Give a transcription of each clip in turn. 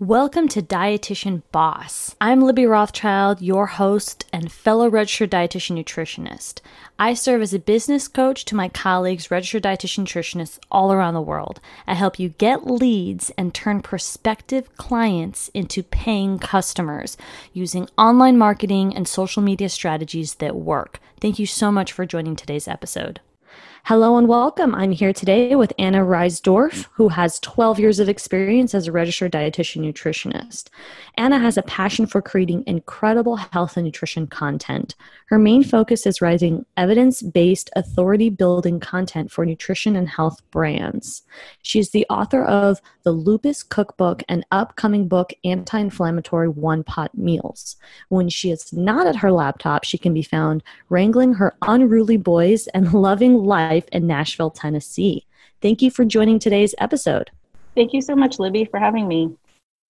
Welcome to Dietitian Boss. I'm Libby Rothschild, your host and fellow registered dietitian nutritionist. I serve as a business coach to my colleagues, registered dietitian nutritionists all around the world. I help you get leads and turn prospective clients into paying customers using online marketing and social media strategies that work. Thank you so much for joining today's episode. Hello and welcome. I'm here today with Ana Reisdorf, who has 12 years of experience as a registered dietitian nutritionist. Ana has a passion for creating incredible health and nutrition content. Her main focus is writing evidence based, authority building content for nutrition and health brands. She is the author of The Lupus Cookbook and upcoming book, Anti Inflammatory One Pot Meals. When she is not at her laptop, she can be found wrangling her unruly boys and loving life in Nashville, Tennessee. Thank you for joining today's episode. Thank you so much, Libby, for having me.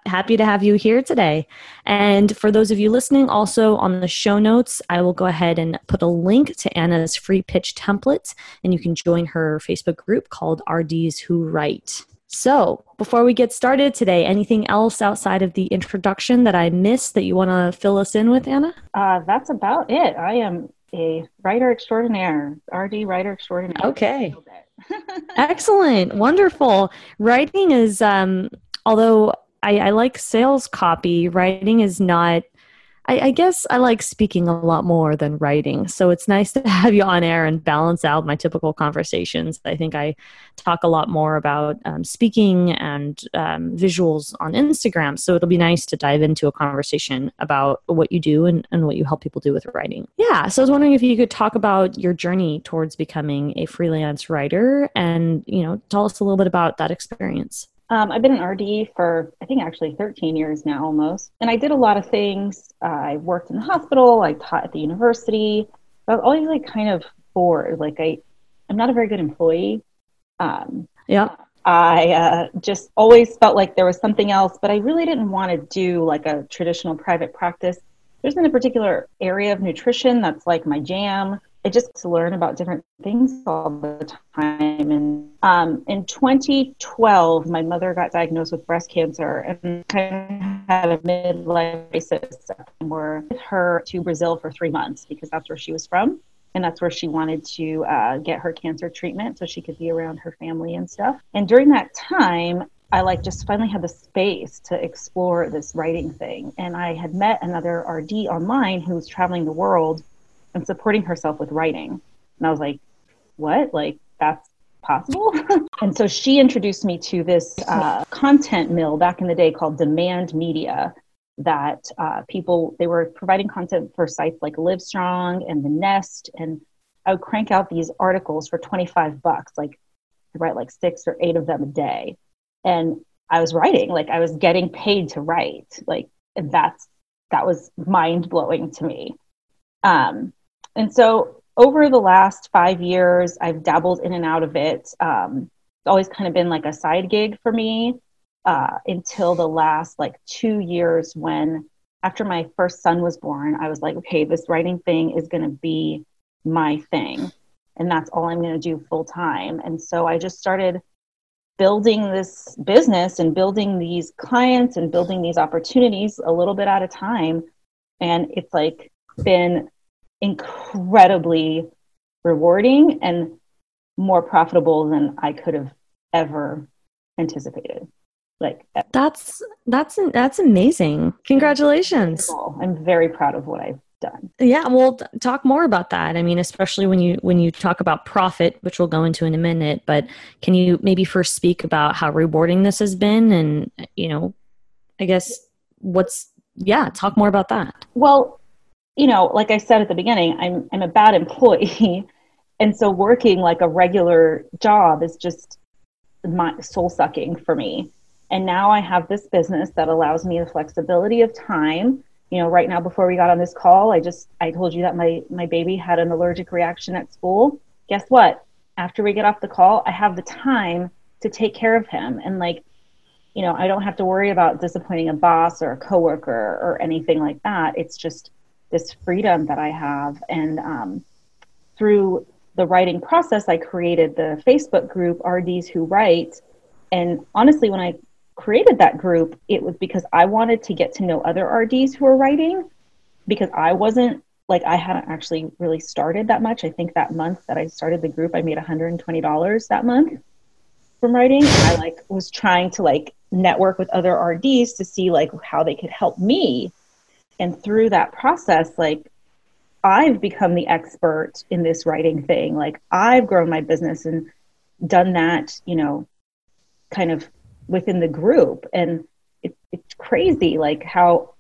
Happy to have you here today. And for those of you listening, also on the show notes, I will go ahead and put a link to Ana's free pitch template, and you can join her Facebook group called RDs Who Write. So, before we get started today, anything else outside of the introduction that I missed that you want to fill us in with, Ana? Uh, that's about it. I am a writer extraordinaire, RD writer extraordinaire. Okay. Excellent. Wonderful. Writing is, um, although I, I like sales copy, writing is not I, I, guess I like speaking a lot more than writing. So it's nice to have you on air and balance out my typical conversations. I think I talk a lot more about um, speaking and um, visuals on Instagram. So it'll be nice to dive into a conversation about what you do and, and what you help people do with writing. Yeah. So I was wondering if you could talk about your journey towards becoming a freelance writer and, you know, tell us a little bit about that experience. Um, I've been an RD for, I think, actually 13 years now almost. And I did a lot of things. Uh, I worked in the hospital, I taught at the university. I was always like kind of bored. Like, I, I'm not a very good employee. Um, yeah. I uh, just always felt like there was something else, but I really didn't want to do like a traditional private practice. There's in a particular area of nutrition that's like my jam. I just to learn about different things all the time. And um, in 2012, my mother got diagnosed with breast cancer and kind of had a midlife crisis. And We're with her to Brazil for three months because that's where she was from. And that's where she wanted to uh, get her cancer treatment so she could be around her family and stuff. And during that time, I like just finally had the space to explore this writing thing. And I had met another RD online who was traveling the world and supporting herself with writing. And I was like, what? Like, that's possible? and so she introduced me to this uh, content mill back in the day called Demand Media that uh, people, they were providing content for sites like Livestrong and The Nest. And I would crank out these articles for 25 bucks, like write like six or eight of them a day. And I was writing, like I was getting paid to write. Like, and that's, that was mind blowing to me. Um, and so over the last five years, I've dabbled in and out of it. Um, it's always kind of been like a side gig for me uh, until the last like two years when after my first son was born, I was like, okay, this writing thing is going to be my thing. And that's all I'm going to do full time. And so I just started building this business and building these clients and building these opportunities a little bit at a time. And it's like been incredibly rewarding and more profitable than I could have ever anticipated. Like that's that's that's amazing. Congratulations. I'm very proud of what I've done. Yeah, we'll talk more about that. I mean, especially when you when you talk about profit, which we'll go into in a minute, but can you maybe first speak about how rewarding this has been and you know, I guess what's yeah, talk more about that. Well, you know, like I said at the beginning, I'm I'm a bad employee, and so working like a regular job is just my soul sucking for me. And now I have this business that allows me the flexibility of time. You know, right now before we got on this call, I just I told you that my my baby had an allergic reaction at school. Guess what? After we get off the call, I have the time to take care of him and like you know, I don't have to worry about disappointing a boss or a coworker or anything like that. It's just this freedom that I have. And um, through the writing process, I created the Facebook group RDs Who Write. And honestly, when I created that group, it was because I wanted to get to know other RDs who are writing because I wasn't like I hadn't actually really started that much. I think that month that I started the group, I made $120 that month from writing. I like was trying to like network with other RDs to see like how they could help me. And through that process, like I've become the expert in this writing thing. Like I've grown my business and done that, you know, kind of within the group. And it, it's crazy, like how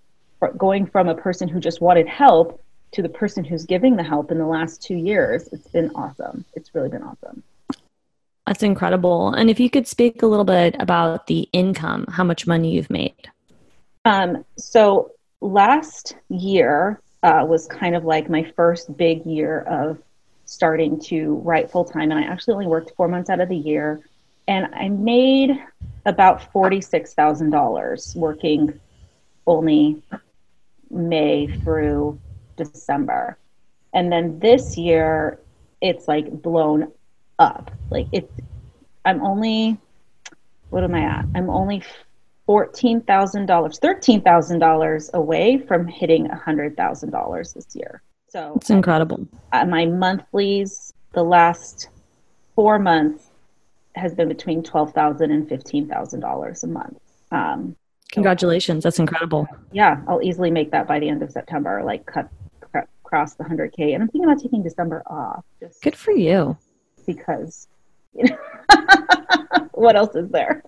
going from a person who just wanted help to the person who's giving the help in the last two years. It's been awesome. It's really been awesome. That's incredible. And if you could speak a little bit about the income, how much money you've made. Um, so last year uh, was kind of like my first big year of starting to write full time. And I actually only worked four months out of the year. And I made about $46,000 working only May through December. And then this year, it's like blown up. Like it's, I'm only, what am I at? I'm only $14,000, $13,000 away from hitting $100,000 this year. So it's incredible. Uh, my monthlies, the last four months, has been between $12,000 and $15,000 a month. Um, Congratulations. That's incredible. Yeah, I'll easily make that by the end of September, like cut, cut cross the 100K. And I'm thinking about taking December off. Just Good for you. Because, you know, what else is there?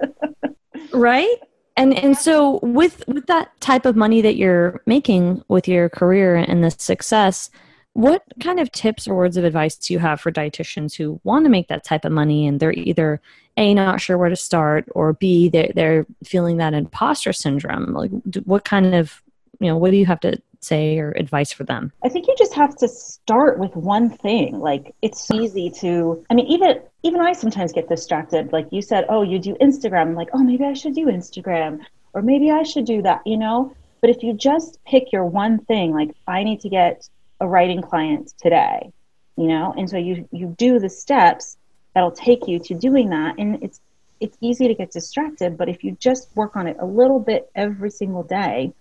right? And and so with with that type of money that you're making with your career and the success, what kind of tips or words of advice do you have for dietitians who want to make that type of money and they're either a not sure where to start or b they're, they're feeling that imposter syndrome? Like what kind of you know what do you have to say or advice for them? I think you just have to start with one thing. Like it's easy to i mean even even i sometimes get distracted. Like you said oh you do instagram. I'm like oh maybe i should do instagram or maybe i should do that you know? But if you just pick your one thing like i need to get a writing client today you know? And so you you do the steps that'll take you to doing that. And it's it's easy to get distracted but if you just work on it a little bit every single day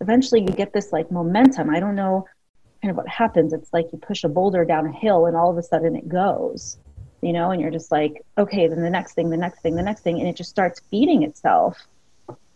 eventually you get this like momentum i don't know kind of what happens it's like you push a boulder down a hill and all of a sudden it goes you know and you're just like okay then the next thing the next thing the next thing and it just starts feeding itself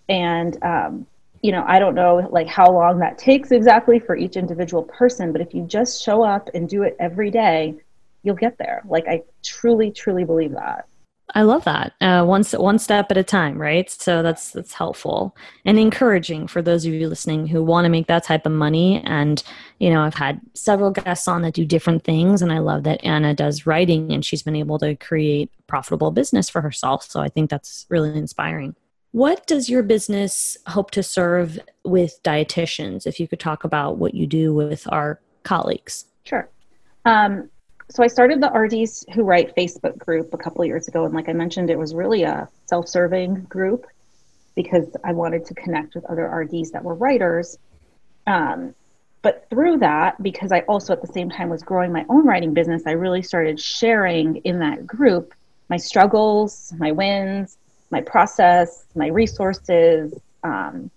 and um, you know, I don't know like how long that takes exactly for each individual person, but if you just show up and do it every day, you'll get there. Like I truly, truly believe that. I love that. Uh, one one step at a time, right? So that's that's helpful and encouraging for those of you listening who want to make that type of money. And you know, I've had several guests on that do different things, and I love that Ana does writing, and she's been able to create a profitable business for herself. So I think that's really inspiring. What does your business hope to serve with dietitians? If you could talk about what you do with our colleagues. Sure. Um, so I started the RDs Who Write Facebook group a couple years ago, and like I mentioned, it was really a self-serving group because I wanted to connect with other RDs that were writers. Um, but through that, because I also at the same time was growing my own writing business, I really started sharing in that group my struggles, my wins, my process, my resources. Um,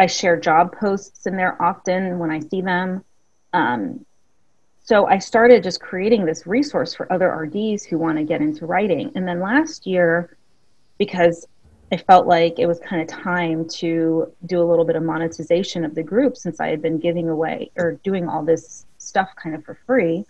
I share job posts in there often when I see them. Um, so I started just creating this resource for other RDs who want to get into writing. And then last year, because I felt like it was kind of time to do a little bit of monetization of the group since I had been giving away or doing all this stuff kind of for free.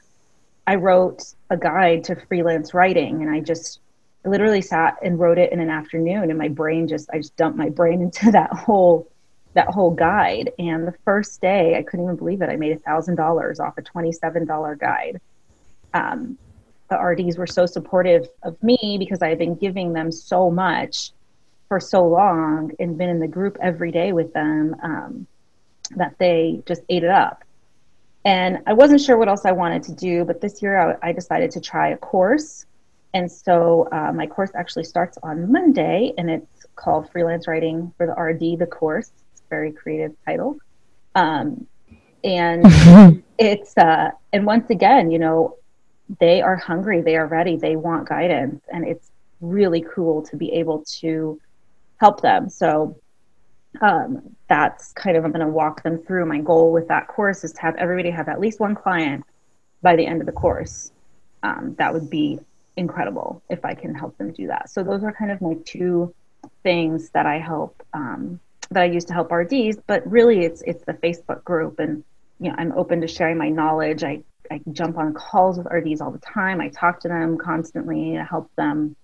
I wrote a guide to freelance writing and I just literally sat and wrote it in an afternoon and my brain just I just dumped my brain into that whole that whole guide. And the first day I couldn't even believe it I made a thousand dollars off a $27 guide. Um, the RDs were so supportive of me because I had been giving them so much for so long and been in the group every day with them um, that they just ate it up. And I wasn't sure what else I wanted to do but this year I, I decided to try a course. And so uh, my course actually starts on Monday, and it's called Freelance Writing for the RD, the course. Very creative title. Um, and it's, uh, and once again, you know, they are hungry, they are ready, they want guidance. And it's really cool to be able to help them. So um, that's kind of I'm going to walk them through. My goal with that course is to have everybody have at least one client by the end of the course. Um, that would be incredible if I can help them do that. So those are kind of my two things that I help um, that I use to help RDs. But really, it's it's the Facebook group, and you know I'm open to sharing my knowledge. I I jump on calls with RDs all the time. I talk to them constantly to help them,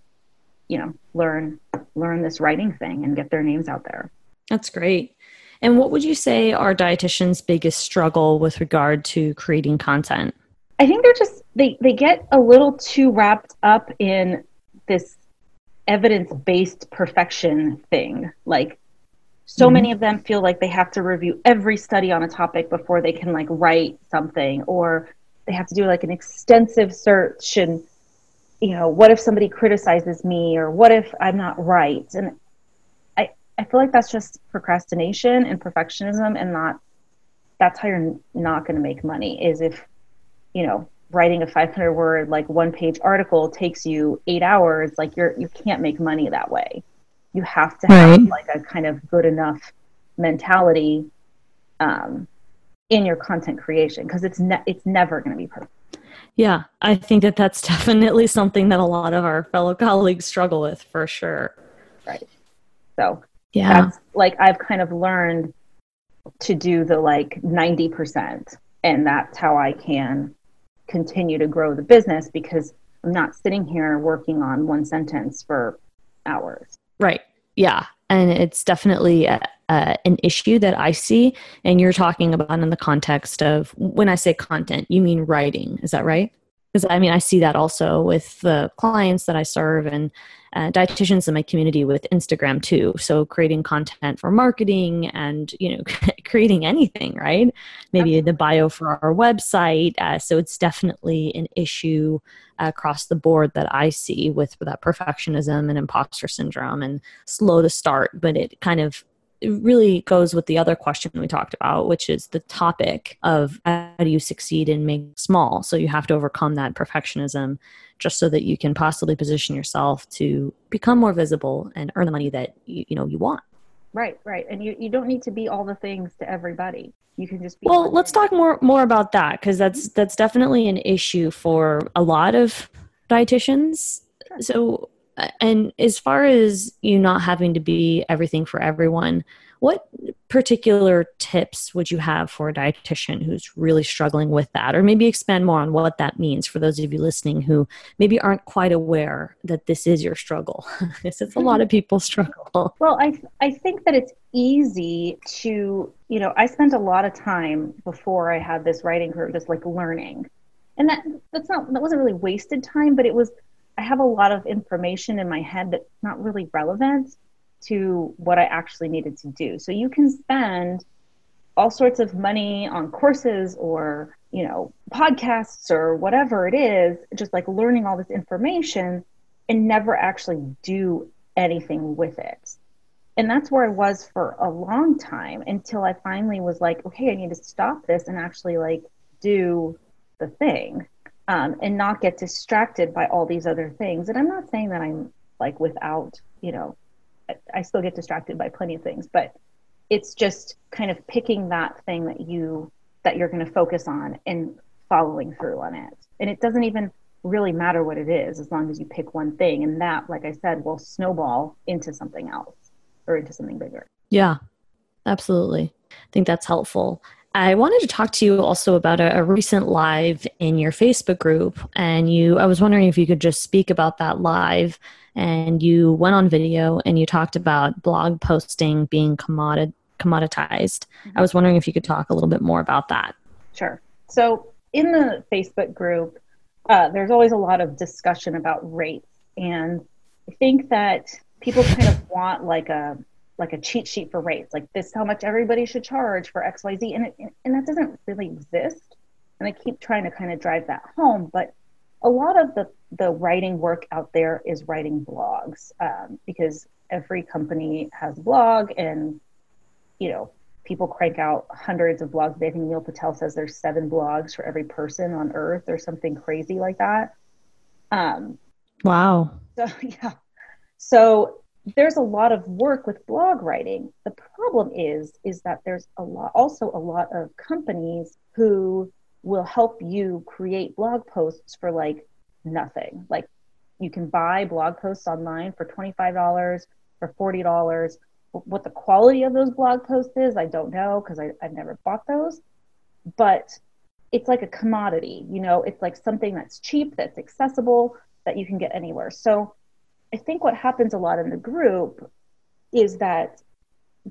you know, learn learn this writing thing and get their names out there. That's great. And what would you say are dietitians' biggest struggle with regard to creating content? I think they're just they they get a little too wrapped up in this evidence-based perfection thing. Like so mm-hmm. many of them feel like they have to review every study on a topic before they can like write something or they have to do like an extensive search and you know what if somebody criticizes me or what if i'm not right and i i feel like that's just procrastination and perfectionism and not that's how you're not going to make money is if you know writing a 500 word like one page article takes you eight hours like you're you can't make money that way you have to have right. like a kind of good enough mentality um, in your content creation because it's ne- it's never going to be perfect. Yeah, I think that that's definitely something that a lot of our fellow colleagues struggle with for sure. Right. So, yeah. That's like I've kind of learned to do the like 90% and that's how I can continue to grow the business because I'm not sitting here working on one sentence for hours. Right. Yeah. And it's definitely a, a, an issue that I see. And you're talking about in the context of when I say content, you mean writing. Is that right? Because I mean, I see that also with the clients that I serve and uh, dietitians in my community with Instagram too. So creating content for marketing and, you know, creating anything, right? Maybe the bio for our website. Uh, so it's definitely an issue across the board that I see with that perfectionism and imposter syndrome and slow to start, but it kind of it really goes with the other question we talked about, which is the topic of how do you succeed in make small. So you have to overcome that perfectionism just so that you can possibly position yourself to become more visible and earn the money that you, you know you want. Right, right. And you, you don't need to be all the things to everybody. You can just be Well, let's talk more more about that because that's that's definitely an issue for a lot of dietitians. Sure. So Uh, and as far as you not having to be everything for everyone, what particular tips would you have for a dietitian who's really struggling with that? Or maybe expand more on what that means for those of you listening who maybe aren't quite aware that this is your struggle. Because it's a lot of mm-hmm. people struggle. Well, I, I think that it's easy to, you know, I spent a lot of time before I had this writing career just like learning. And that that's not that wasn't really wasted time, but it was I have a lot of information in my head that's not really relevant to what I actually needed to do. So you can spend all sorts of money on courses or, you know, podcasts or whatever it is, just like learning all this information and never actually do anything with it. And that's where I was for a long time until I finally was like, okay, I need to stop this and actually like do the thing um, and not get distracted by all these other things. And I'm not saying that I'm like without, you know, I, I still get distracted by plenty of things, but it's just kind of picking that thing that you that you're going to focus on and following through on it. And it doesn't even really matter what it is as long as you pick one thing and that like I said will snowball into something else or into something bigger. Yeah. Absolutely. I think that's helpful. I wanted to talk to you also about a, a, recent live in your Facebook group, and you. I was wondering if you could just speak about that live. And you went on video and you talked about blog posting being commodit- commoditized. Mm-hmm. I was wondering if you could talk a little bit more about that. Sure. So in the Facebook group, uh, there's always a lot of discussion about rates, and I think that people kind of want like a like a cheat sheet for rates like this how much everybody should charge for xyz and it, and that doesn't really exist. And i keep trying to kind of drive that home but a lot of the the writing work out there is writing blogs um, because every company has a blog and you know people crank out hundreds of blogs. I think neil patel says there's seven blogs for every person on earth or something crazy like that. Um, wow. so yeah. So there's a lot of work with blog writing. The problem is is that there's a lot also a lot of companies who will help you create blog posts for like nothing. Like you can buy blog posts online for $25 for $40. What the quality of those blog posts is, I don't know because I've never bought those. But it's like a commodity, you know, it's like something that's cheap, that's accessible, that you can get anywhere. So I think what happens a lot in the group is that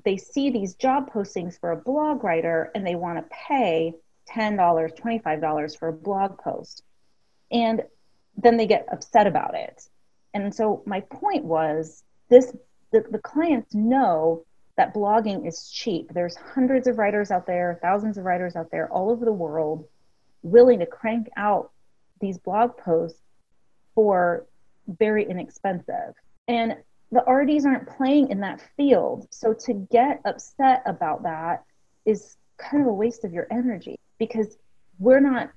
they see these job postings for a blog writer and they want to pay $10, $25 for a blog post. And then they get upset about it. And so my point was this the, the clients know that blogging is cheap. There's hundreds of writers out there, thousands of writers out there all over the world willing to crank out these blog posts for very inexpensive. And the RDs aren't playing in that field. So to get upset about that is kind of a waste of your energy because we're not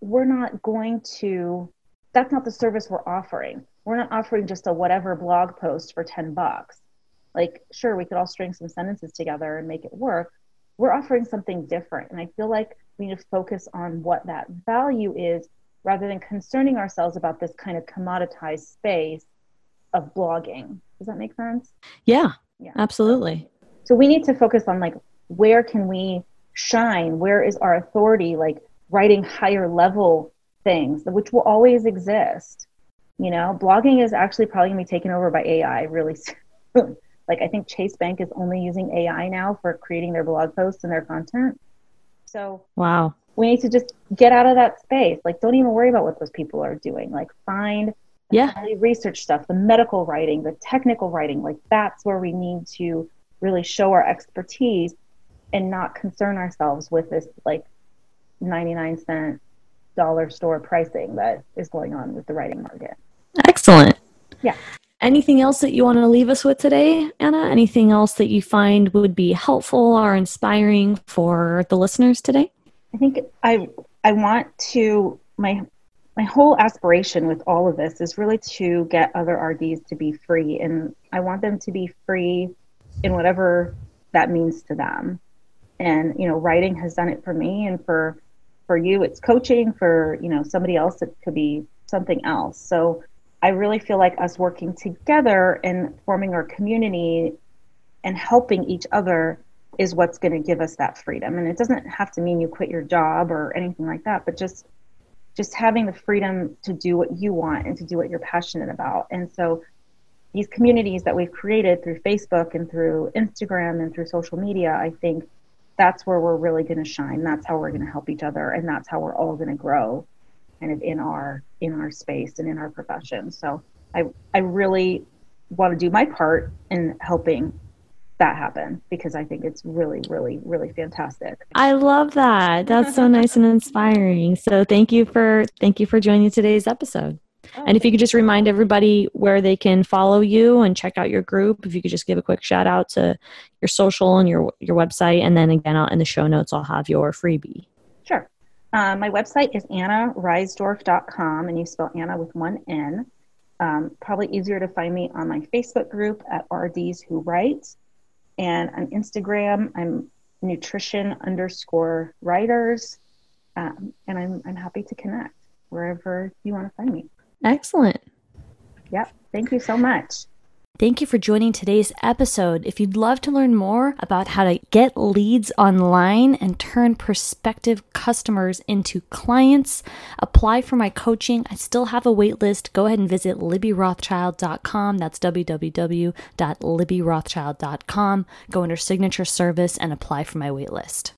we're not going to that's not the service we're offering. We're not offering just a whatever blog post for 10 bucks. Like sure we could all string some sentences together and make it work. We're offering something different and I feel like we need to focus on what that value is rather than concerning ourselves about this kind of commoditized space of blogging. Does that make sense? Yeah, yeah. absolutely. So we need to focus on like where can we shine? Where is our authority? Like writing higher level things, which will always exist. You know, blogging is actually probably gonna be taken over by AI really soon. like I think Chase Bank is only using AI now for creating their blog posts and their content. So wow, we need to just get out of that space. Like, don't even worry about what those people are doing. Like, find yeah research stuff, the medical writing, the technical writing. Like, that's where we need to really show our expertise and not concern ourselves with this like 99 cent dollar store pricing that is going on with the writing market. Excellent. Yeah. Anything else that you want to leave us with today, Ana? Anything else that you find would be helpful or inspiring for the listeners today? I think I I want to my my whole aspiration with all of this is really to get other RDs to be free and I want them to be free in whatever that means to them. And you know, writing has done it for me and for for you it's coaching, for you know, somebody else it could be something else. So I really feel like us working together and forming our community and helping each other is what's going to give us that freedom. And it doesn't have to mean you quit your job or anything like that but just just having the freedom to do what you want and to do what you're passionate about. And so these communities that we've created through facebook and through instagram and through social media i think that's where we're really going to shine. That's how we're going to help each other and that's how we're all going to grow kind of in our in our space and in our profession. So i i really want to do my part in helping that happen because I think it's really, really, really fantastic. I love that. That's so nice and inspiring. So thank you for thank you for joining today's episode. Oh, and if you could just remind everybody where they can follow you and check out your group, if you could just give a quick shout out to your social and your your website, and then again I'll, in the show notes, I'll have your freebie. Sure. Uh, my website is anareisdorf.com, and you spell Ana with one N. Um, probably easier to find me on my Facebook group at RDs Who Write. And on Instagram, I'm nutrition underscore writers. Um, and I'm, I'm happy to connect wherever you want to find me. Excellent. Yep. Thank you so much. Thank you for joining today's episode. If you'd love to learn more about how to get leads online and turn prospective customers into clients, apply for my coaching. I still have a wait list. Go ahead and visit libbyrothschild.com. That's www.libbyrothschild.com. Go under signature service and apply for my wait list.